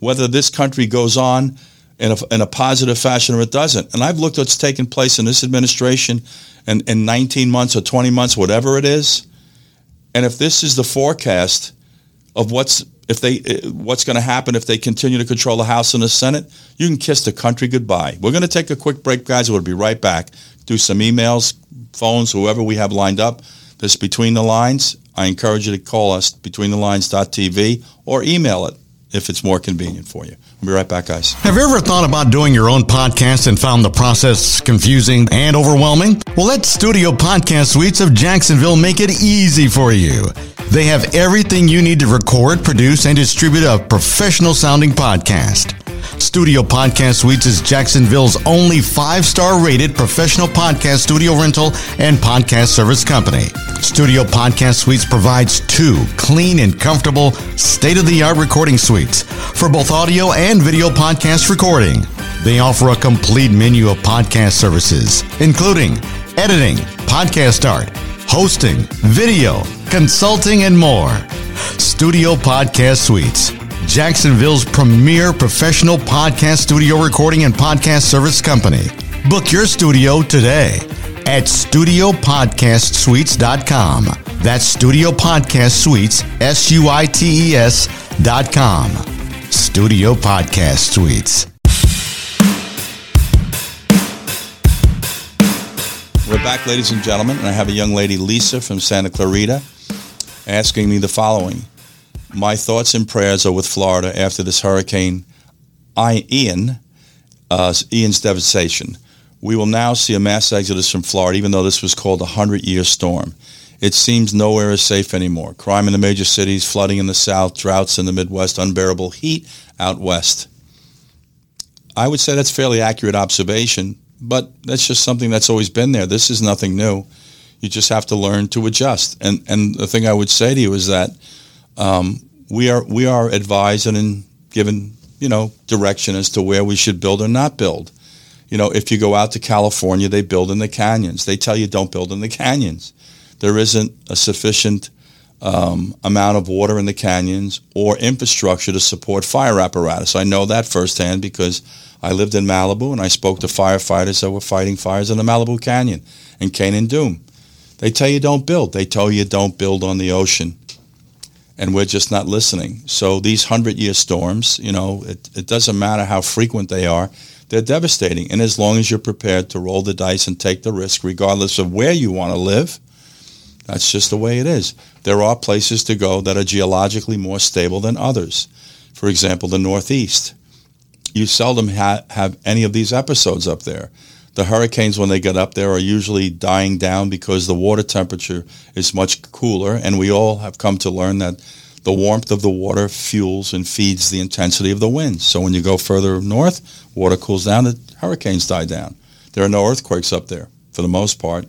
Whether this country goes on in a, in a positive fashion or it doesn't. And I've looked at what's taken place in this administration in, in 19 months or 20 months, whatever it is. And if this is the forecast of what's if they uh, what's going to happen if they continue to control the House and the Senate, you can kiss the country goodbye. We're going to take a quick break, guys. We'll be right back. Do some emails, phones, whoever we have lined up. This between the lines. I encourage you to call us betweenthelines.tv or email it if it's more convenient for you. We'll be right back, guys. Have you ever thought about doing your own podcast and found the process confusing and overwhelming? Well, let Studio Podcast Suites of Jacksonville make it easy for you. They have everything you need to record, produce, and distribute a professional sounding podcast. Studio Podcast Suites is Jacksonville's only five star rated professional podcast studio rental and podcast service company. Studio Podcast Suites provides two clean and comfortable, state of the art recording suites for both audio and video podcast recording. They offer a complete menu of podcast services, including editing, podcast art, hosting, video, consulting, and more. Studio Podcast Suites, Jacksonville's premier professional podcast studio recording and podcast service company. Book your studio today at studiopodcastsuites.com. That's Studio Podcast Suites, dot com. Studio Podcast Suites. We're back, ladies and gentlemen, and I have a young lady, Lisa from Santa Clarita, asking me the following my thoughts and prayers are with Florida after this hurricane Ian, uh, Ian's devastation. We will now see a mass exodus from Florida, even though this was called a hundred-year storm. It seems nowhere is safe anymore. Crime in the major cities, flooding in the south, droughts in the Midwest, unbearable heat out west. I would say that's fairly accurate observation, but that's just something that's always been there. This is nothing new. You just have to learn to adjust. And and the thing I would say to you is that um, we are we are advised and given you know direction as to where we should build or not build. You know, if you go out to California, they build in the canyons. They tell you don't build in the canyons. There isn't a sufficient um, amount of water in the canyons or infrastructure to support fire apparatus. I know that firsthand because I lived in Malibu and I spoke to firefighters that were fighting fires in the Malibu Canyon and Kanan Dume. They tell you don't build. They tell you don't build on the ocean. And we're just not listening. So these hundred year storms, you know, it, it doesn't matter how frequent they are, they're devastating. And as long as you're prepared to roll the dice and take the risk, regardless of where you want to live, that's just the way it is. There are places to go that are geologically more stable than others. For example, the Northeast. You seldom ha- have any of these episodes up there. The hurricanes, when they get up there, are usually dying down because the water temperature is much cooler, and we all have come to learn that the warmth of the water fuels and feeds the intensity of the winds. So when you go further north, water cools down, the hurricanes die down. There are no earthquakes up there for the most part.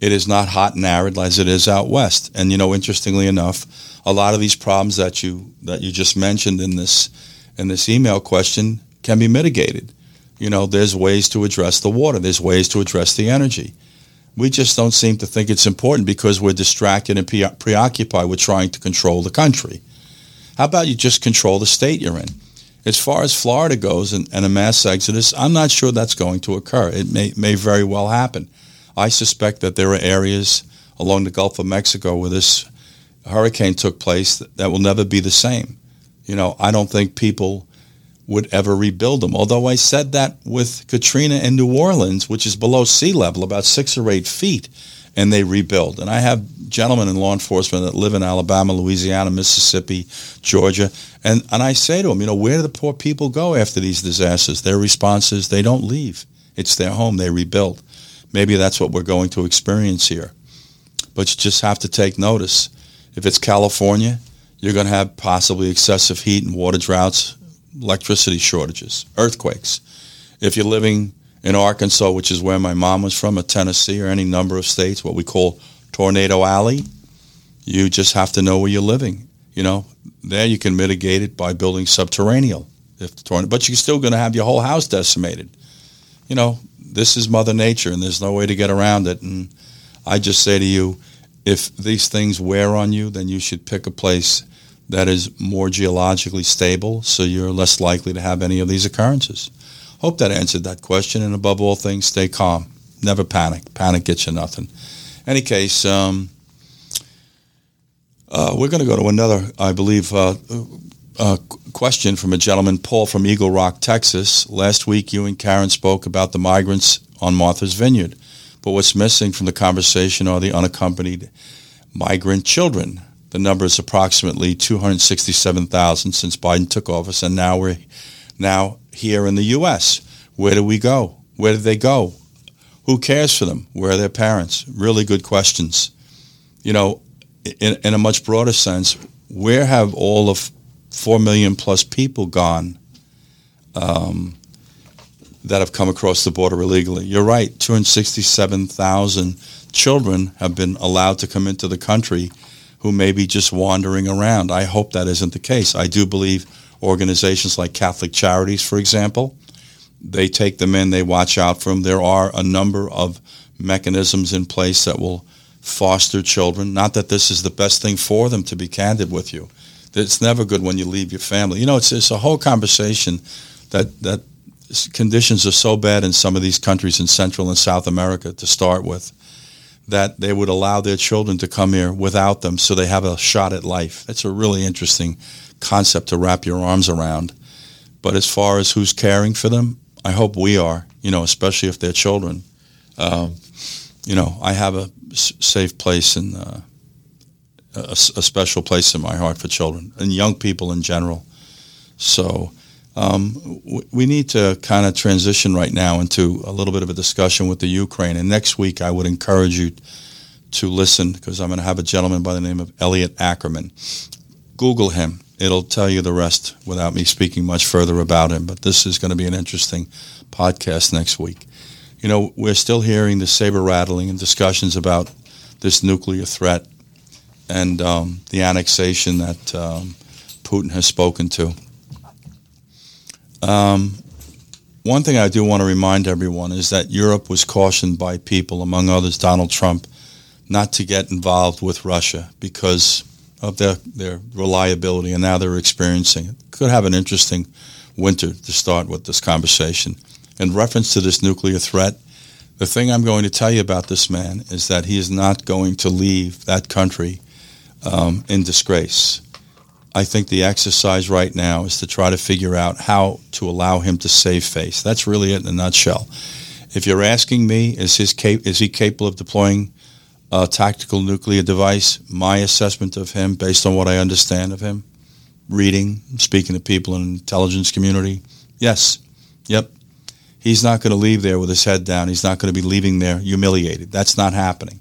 It is not hot and arid as it is out west. And you know, interestingly enough, a lot of these problems that you that you just mentioned in this in this email question can be mitigated. You know, there's ways to address the water. There's ways to address the energy. We just don't seem to think it's important because we're distracted and pre- preoccupied with trying to control the country. How about you just control the state you're in? As far as Florida goes and, and a mass exodus, I'm not sure that's going to occur. It may, may very well happen. I suspect that there are areas along the Gulf of Mexico where this hurricane took place that, that will never be the same. You know, I don't think people would ever rebuild them. Although I said that with Katrina in New Orleans, which is below sea level, about six or eight feet, and they rebuild. And I have gentlemen in law enforcement that live in Alabama, Louisiana, Mississippi, Georgia, and, and I say to them, you know, where do the poor people go after these disasters? Their response is they don't leave. It's their home. They rebuild. Maybe that's what we're going to experience here. But you just have to take notice. If it's California, you're going to have possibly excessive heat and water droughts, electricity shortages, earthquakes. If you're living in Arkansas, which is where my mom was from, or Tennessee, or any number of states, what we call Tornado Alley, you just have to know where you're living. You know, there you can mitigate it by building subterranean. If the tornado, but you're still going to have your whole house decimated. You know, this is Mother Nature, and there's no way to get around it. And I just say to you, if these things wear on you, then you should pick a place that is more geologically stable, so you're less likely to have any of these occurrences. Hope that answered that question. And above all things, stay calm. Never panic. Panic gets you nothing. Any case, um, uh, we're going to go to another, I believe, uh, uh, question from a gentleman, Paul from Eagle Rock, Texas. Last week, you and Karen spoke about the migrants on Martha's Vineyard. But what's missing from the conversation are the unaccompanied migrant children. The number is approximately 267,000 since Biden took office, and now we're now here in the U.S. Where do we go? Where do they go? Who cares for them? Where are their parents? Really good questions. You know, in, in a much broader sense, where have all of four million plus people gone um, that have come across the border illegally. You're right, 267,000 children have been allowed to come into the country who may be just wandering around. I hope that isn't the case. I do believe organizations like Catholic Charities, for example, they take them in, they watch out for them. There are a number of mechanisms in place that will foster children. Not that this is the best thing for them, to be candid with you it's never good when you leave your family. You know, it's it's a whole conversation that that conditions are so bad in some of these countries in Central and South America to start with that they would allow their children to come here without them so they have a shot at life. That's a really interesting concept to wrap your arms around. But as far as who's caring for them, I hope we are, you know, especially if they're children. Um, you know, I have a safe place and uh, a, a, special place in my heart for children and young people in general. So um, we need to kind of transition right now into a little bit of a discussion with the Ukraine. And next week, I would encourage you to listen because I'm going to have a gentleman by the name of Elliot Ackerman. Google him. It'll tell you the rest without me speaking much further about him. But this is going to be an interesting podcast next week. You know, we're still hearing the saber rattling and discussions about this nuclear threat and um, the annexation that um, Putin has spoken to. Um, one thing I do want to remind everyone is that Europe was cautioned by people, among others Donald Trump, not to get involved with Russia because of their, their reliability, and now they're experiencing it. Could have an interesting winter to start with this conversation. In reference to this nuclear threat, the thing I'm going to tell you about this man is that he is not going to leave that country um, in disgrace. I think the exercise right now is to try to figure out how to allow him to save face. That's really it in a nutshell. If you're asking me, is his cap- is he capable of deploying a tactical nuclear device? My assessment of him, based on what I understand of him, reading, speaking to people in the intelligence community, yes, yep. He's not going to leave there with his head down. He's not going to be leaving there humiliated. That's not happening.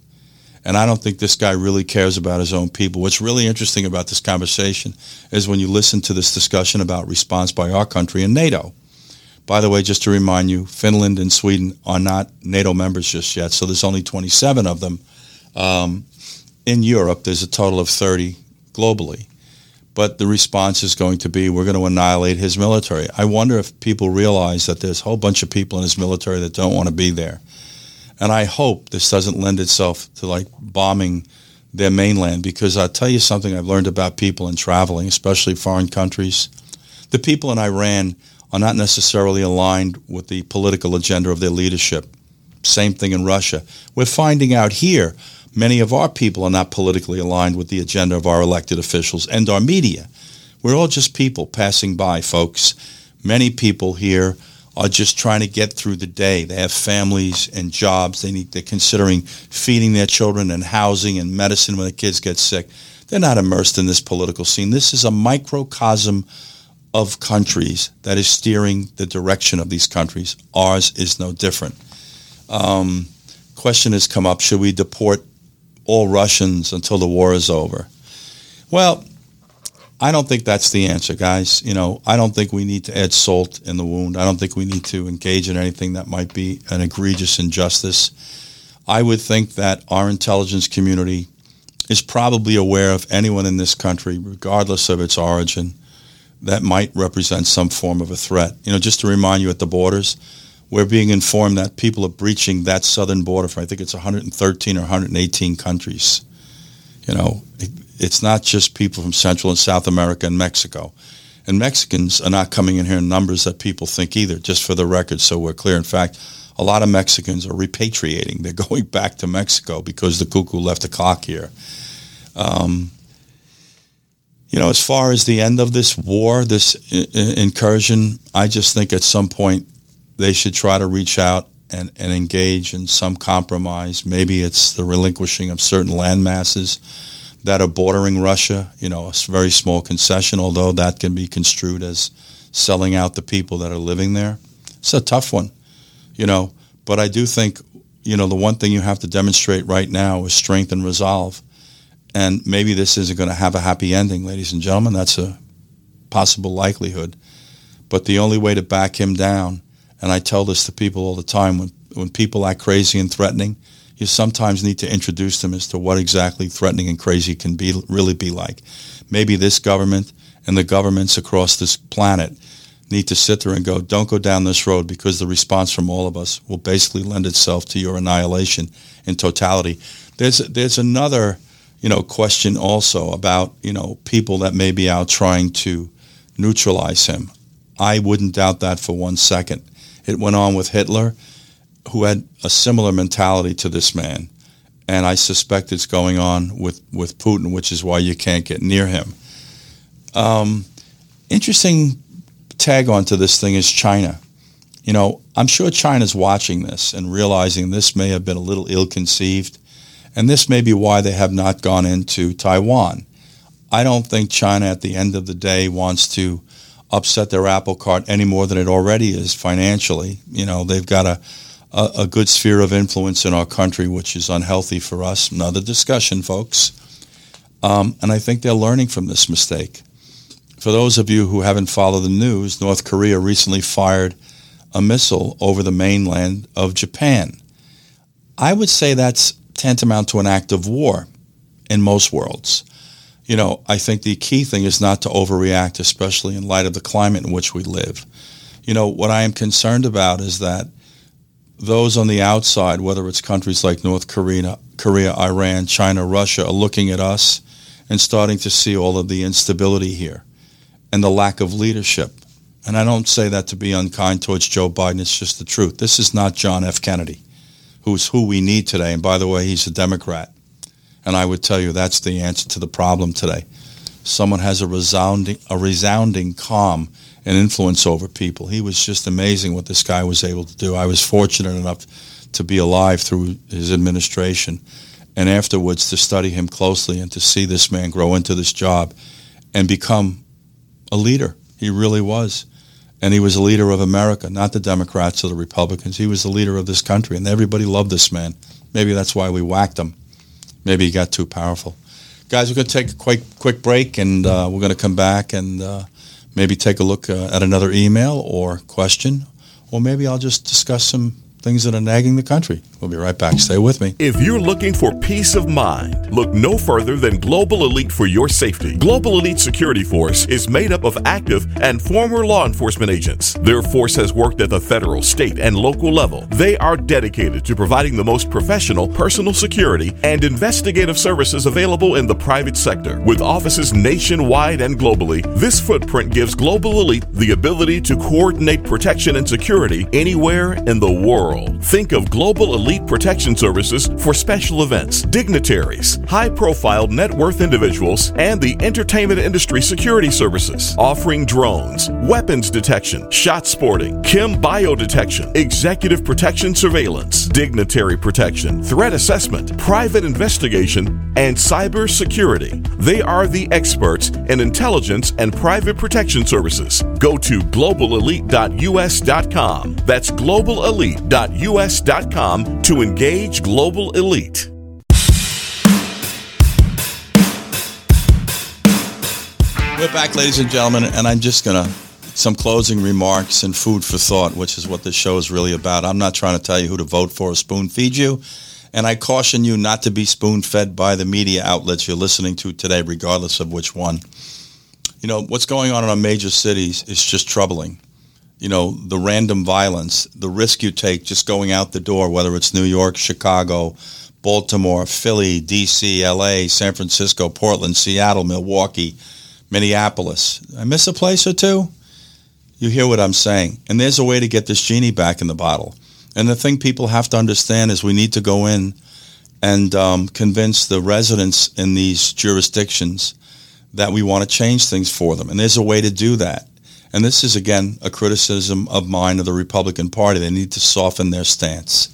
And I don't think this guy really cares about his own people. What's really interesting about this conversation is when you listen to this discussion about response by our country and NATO. By the way, just to remind you, Finland and Sweden are not NATO members just yet, so there's only 27 of them. Um, in Europe, there's a total of 30 globally. But the response is going to be we're going to annihilate his military. I wonder if people realize that there's a whole bunch of people in his military that don't want to be there. And I hope this doesn't lend itself to like bombing their mainland because I'll tell you something I've learned about people in traveling, especially foreign countries. The people in Iran are not necessarily aligned with the political agenda of their leadership. Same thing in Russia. We're finding out here many of our people are not politically aligned with the agenda of our elected officials and our media. We're all just people passing by, folks. Many people here are just trying to get through the day. They have families and jobs. They need, they're considering feeding their children and housing and medicine when the kids get sick. They're not immersed in this political scene. This is a microcosm of countries that is steering the direction of these countries. Ours is no different. Um, question has come up: Should we deport all Russians until the war is over? Well, I don't think that's the answer, guys. You know, I don't think we need to add salt in the wound. I don't think we need to engage in anything that might be an egregious injustice. I would think that our intelligence community is probably aware of anyone in this country, regardless of its origin, that might represent some form of a threat. You know, just to remind you at the borders, we're being informed that people are breaching that southern border for I think it's 113 or 118 countries. You know, it's not just people from Central and South America and Mexico. And Mexicans are not coming in here in numbers that people think either, just for the record, so we're clear. In fact, a lot of Mexicans are repatriating. They're going back to Mexico because the cuckoo left the clock here. Um, you know, as far as the end of this war, this I- incursion, I just think at some point they should try to reach out and, and engage in some compromise. Maybe it's the relinquishing of certain land masses that are bordering Russia, you know, a very small concession, although that can be construed as selling out the people that are living there. It's a tough one, you know, but I do think, you know, the one thing you have to demonstrate right now is strength and resolve. And maybe this isn't going to have a happy ending, ladies and gentlemen. That's a possible likelihood. But the only way to back him down, and I tell this to people all the time, when, when people act crazy and threatening, you sometimes need to introduce them as to what exactly threatening and crazy can be really be like. Maybe this government and the governments across this planet need to sit there and go, don't go down this road because the response from all of us will basically lend itself to your annihilation in totality. There's there's another, you know, question also about, you know, people that may be out trying to neutralize him. I wouldn't doubt that for one second. It went on with Hitler who had a similar mentality to this man. And I suspect it's going on with, with Putin, which is why you can't get near him. Um, interesting tag onto this thing is China. You know, I'm sure China's watching this and realizing this may have been a little ill conceived And this may be why they have not gone into Taiwan. I don't think China at the end of the day wants to upset their apple cart any more than it already is financially. You know, they've got a, a, a good sphere of influence in our country, which is unhealthy for us. Another discussion, folks. Um, and I think they're learning from this mistake. For those of you who haven't followed the news, North Korea recently fired a missile over the mainland of Japan. I would say that's tantamount to an act of war in most worlds. You know, I think the key thing is not to overreact, especially in light of the climate in which we live. You know, what I am concerned about is that those on the outside, whether it's countries like North Korea, Korea, Iran, China, Russia, are looking at us and starting to see all of the instability here and the lack of leadership. And I don't say that to be unkind towards Joe Biden. It's just the truth. This is not John F. Kennedy, who's who we need today. And by the way, he's a Democrat. And I would tell you that's the answer to the problem today. Someone has a resounding, a resounding calm and influence over people. He was just amazing what this guy was able to do. I was fortunate enough to be alive through his administration and afterwards to study him closely and to see this man grow into this job and become a leader. He really was. And he was a leader of America, not the Democrats or the Republicans. He was the leader of this country, and everybody loved this man. Maybe that's why we whacked him. Maybe he got too powerful. Guys, we're going to take a quick, quick break, and uh, we're going to come back and uh, maybe take a look uh, at another email or question, or maybe I'll just discuss some things that are nagging the country. We'll be right back. Stay with me. If you're looking for peace of mind, look no further than Global Elite for your safety. Global Elite Security Force is made up of active and former law enforcement agents. Their force has worked at the federal, state, and local level. They are dedicated to providing the most professional personal security and investigative services available in the private sector. With offices nationwide and globally, this footprint gives Global Elite the ability to coordinate protection and security anywhere in the world world. Think of Global Elite Protection Services for special events, dignitaries, high profile net worth individuals, and the entertainment industry security services, offering drones, weapons detection, shot spotting, chem bio detection, executive protection surveillance, dignitary protection, threat assessment, private investigation, and cyber security. They are the experts in intelligence and private protection services. Go to globalelite.us.com. That's globalelite.us us.com to engage Global Elite. We're back, ladies and gentlemen, and I'm just going to some closing remarks and food for thought, which is what this show is really about. I'm not trying to tell you who to vote for or spoon feed you. And I caution you not to be spoon fed by the media outlets you're listening to today, regardless of which one. You know, what's going on in our major cities is just troubling you know, the random violence, the risk you take just going out the door, whether it's New York, Chicago, Baltimore, Philly, D.C., L.A., San Francisco, Portland, Seattle, Milwaukee, Minneapolis. I miss a place or two? You hear what I'm saying. And there's a way to get this genie back in the bottle. And the thing people have to understand is we need to go in and um, convince the residents in these jurisdictions that we want to change things for them. And there's a way to do that. And this is, again, a criticism of mine of the Republican Party. They need to soften their stance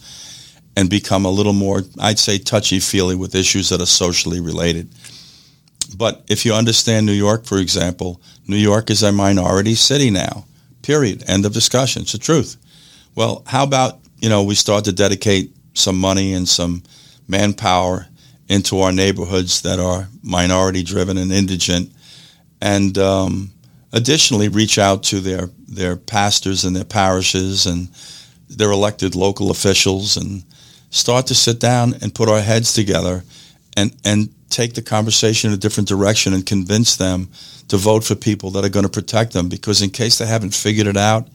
and become a little more, I'd say, touchy-feely with issues that are socially related. But if you understand New York, for example, New York is a minority city now, period. End of discussion. It's the truth. Well, how about, you know, we start to dedicate some money and some manpower into our neighborhoods that are minority driven and indigent and um, additionally reach out to their, their pastors and their parishes and their elected local officials and start to sit down and put our heads together and, and take the conversation in a different direction and convince them to vote for people that are going to protect them because in case they haven't figured it out,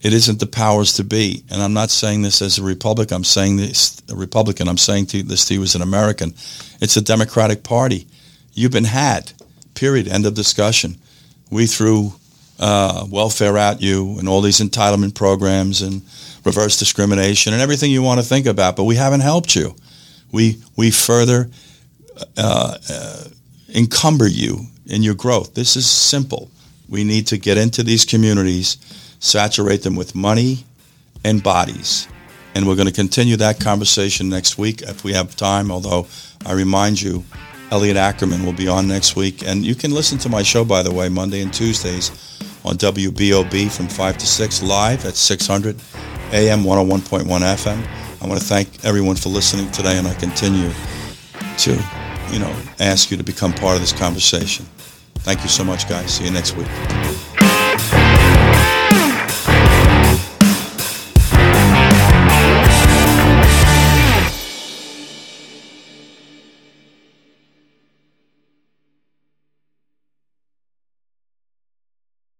it isn't the powers to be. And I'm not saying this as a Republican. I'm saying this a Republican. I'm saying to, this to you as an American. It's a Democratic Party. You've been had. Period. End of discussion we threw uh, welfare at you and all these entitlement programs and reverse discrimination and everything you want to think about, but we haven't helped you. We, we further uh, uh, encumber you in your growth. This is simple. We need to get into these communities, saturate them with money and bodies, And we're going to continue that conversation next week if we have time, although I remind you, Elliot Ackerman will be on next week. And you can listen to my show, by the way, Monday and Tuesdays on WBOB from 5 to 6 live at 600 AM 101.1 FM. I want to thank everyone for listening today, and I continue to, you know, ask you to become part of this conversation. Thank you so much, guys. See you next week.